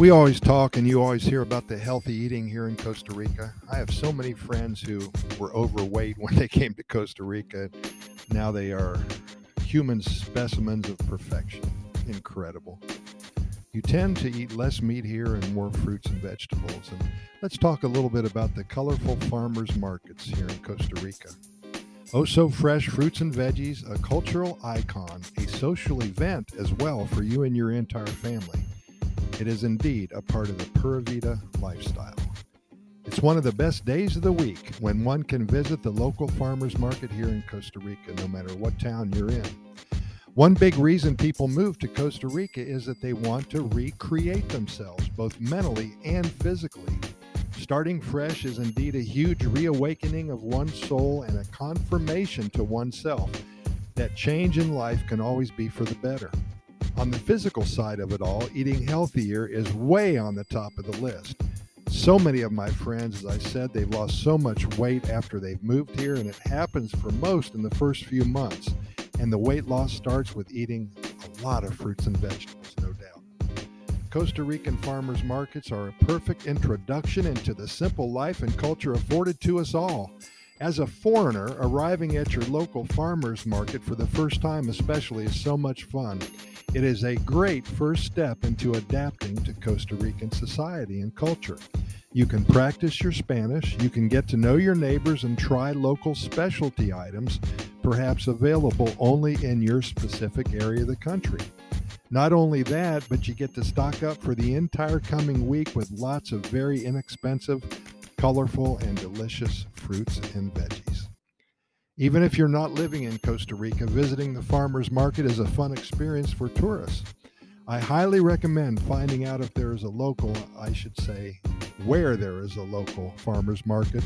We always talk and you always hear about the healthy eating here in Costa Rica. I have so many friends who were overweight when they came to Costa Rica. Now they are human specimens of perfection. Incredible. You tend to eat less meat here and more fruits and vegetables. And let's talk a little bit about the colorful farmers markets here in Costa Rica. Oh, so fresh fruits and veggies, a cultural icon, a social event as well for you and your entire family. It is indeed a part of the Pura Vida lifestyle. It's one of the best days of the week when one can visit the local farmers market here in Costa Rica, no matter what town you're in. One big reason people move to Costa Rica is that they want to recreate themselves, both mentally and physically. Starting fresh is indeed a huge reawakening of one's soul and a confirmation to oneself that change in life can always be for the better. On the physical side of it all, eating healthier is way on the top of the list. So many of my friends, as I said, they've lost so much weight after they've moved here, and it happens for most in the first few months. And the weight loss starts with eating a lot of fruits and vegetables, no doubt. Costa Rican farmers markets are a perfect introduction into the simple life and culture afforded to us all. As a foreigner, arriving at your local farmers market for the first time, especially, is so much fun. It is a great first step into adapting to Costa Rican society and culture. You can practice your Spanish, you can get to know your neighbors and try local specialty items, perhaps available only in your specific area of the country. Not only that, but you get to stock up for the entire coming week with lots of very inexpensive, colorful, and delicious fruits and veggies. Even if you're not living in Costa Rica, visiting the farmers market is a fun experience for tourists. I highly recommend finding out if there is a local, I should say, where there is a local farmers market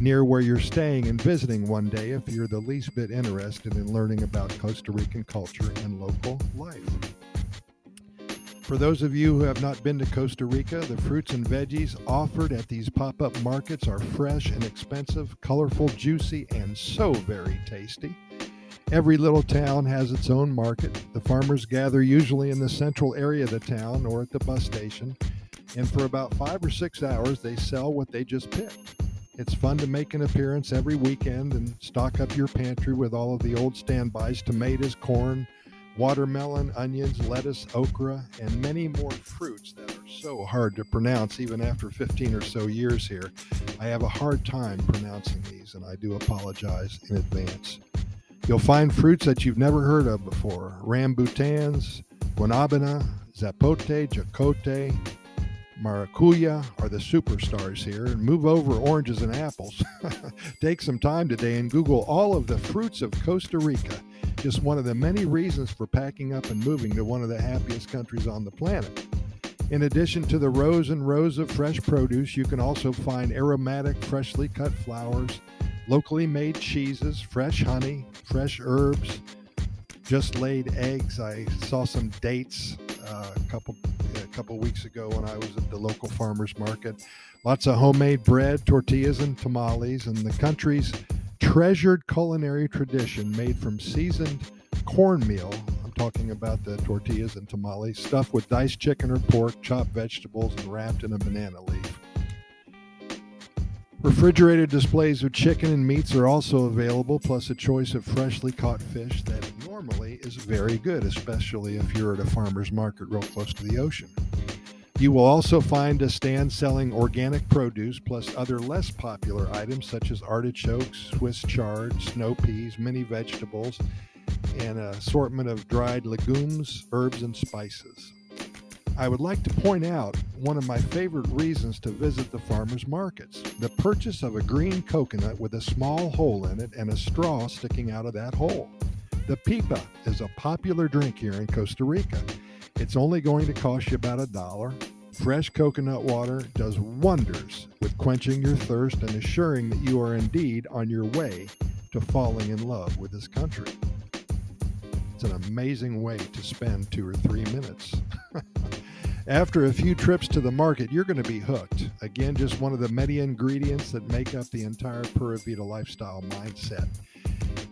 near where you're staying and visiting one day if you're the least bit interested in learning about Costa Rican culture and local life. For those of you who have not been to Costa Rica, the fruits and veggies offered at these pop up markets are fresh and expensive, colorful, juicy, and so very tasty. Every little town has its own market. The farmers gather usually in the central area of the town or at the bus station, and for about five or six hours they sell what they just picked. It's fun to make an appearance every weekend and stock up your pantry with all of the old standbys tomatoes, corn, watermelon, onions, lettuce, okra, and many more fruits that are so hard to pronounce even after 15 or so years here. I have a hard time pronouncing these, and I do apologize in advance. You'll find fruits that you've never heard of before rambutans, guanabana, zapote, jacote, maracuya are the superstars here. And move over oranges and apples. Take some time today and Google all of the fruits of Costa Rica just one of the many reasons for packing up and moving to one of the happiest countries on the planet. In addition to the rows and rows of fresh produce, you can also find aromatic, freshly cut flowers, locally made cheeses, fresh honey, fresh herbs, just laid eggs. I saw some dates uh, a couple a couple weeks ago when I was at the local farmers market. Lots of homemade bread, tortillas, and tamales, and the country's treasured culinary tradition made from seasoned cornmeal. I'm talking about the tortillas and tamales, stuffed with diced chicken or pork, chopped vegetables, and wrapped in a banana leaf. Refrigerated displays of chicken and meats are also available, plus a choice of freshly caught fish that normally is very good, especially if you're at a farmer's market real close to the ocean. You will also find a stand selling organic produce plus other less popular items such as artichokes, Swiss chard, snow peas, mini vegetables, and an assortment of dried legumes, herbs, and spices. I would like to point out one of my favorite reasons to visit the farmers markets the purchase of a green coconut with a small hole in it and a straw sticking out of that hole. The pipa is a popular drink here in Costa Rica it's only going to cost you about a dollar. Fresh coconut water does wonders with quenching your thirst and assuring that you are indeed on your way to falling in love with this country. It's an amazing way to spend two or three minutes. After a few trips to the market, you're going to be hooked. Again, just one of the many ingredients that make up the entire Pura Vida lifestyle mindset.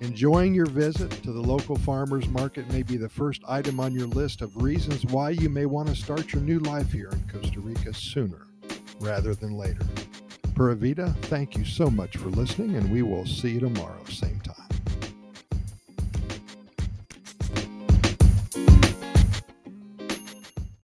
Enjoying your visit to the local farmers market may be the first item on your list of reasons why you may want to start your new life here in Costa Rica sooner rather than later. Pura Vida, thank you so much for listening, and we will see you tomorrow, same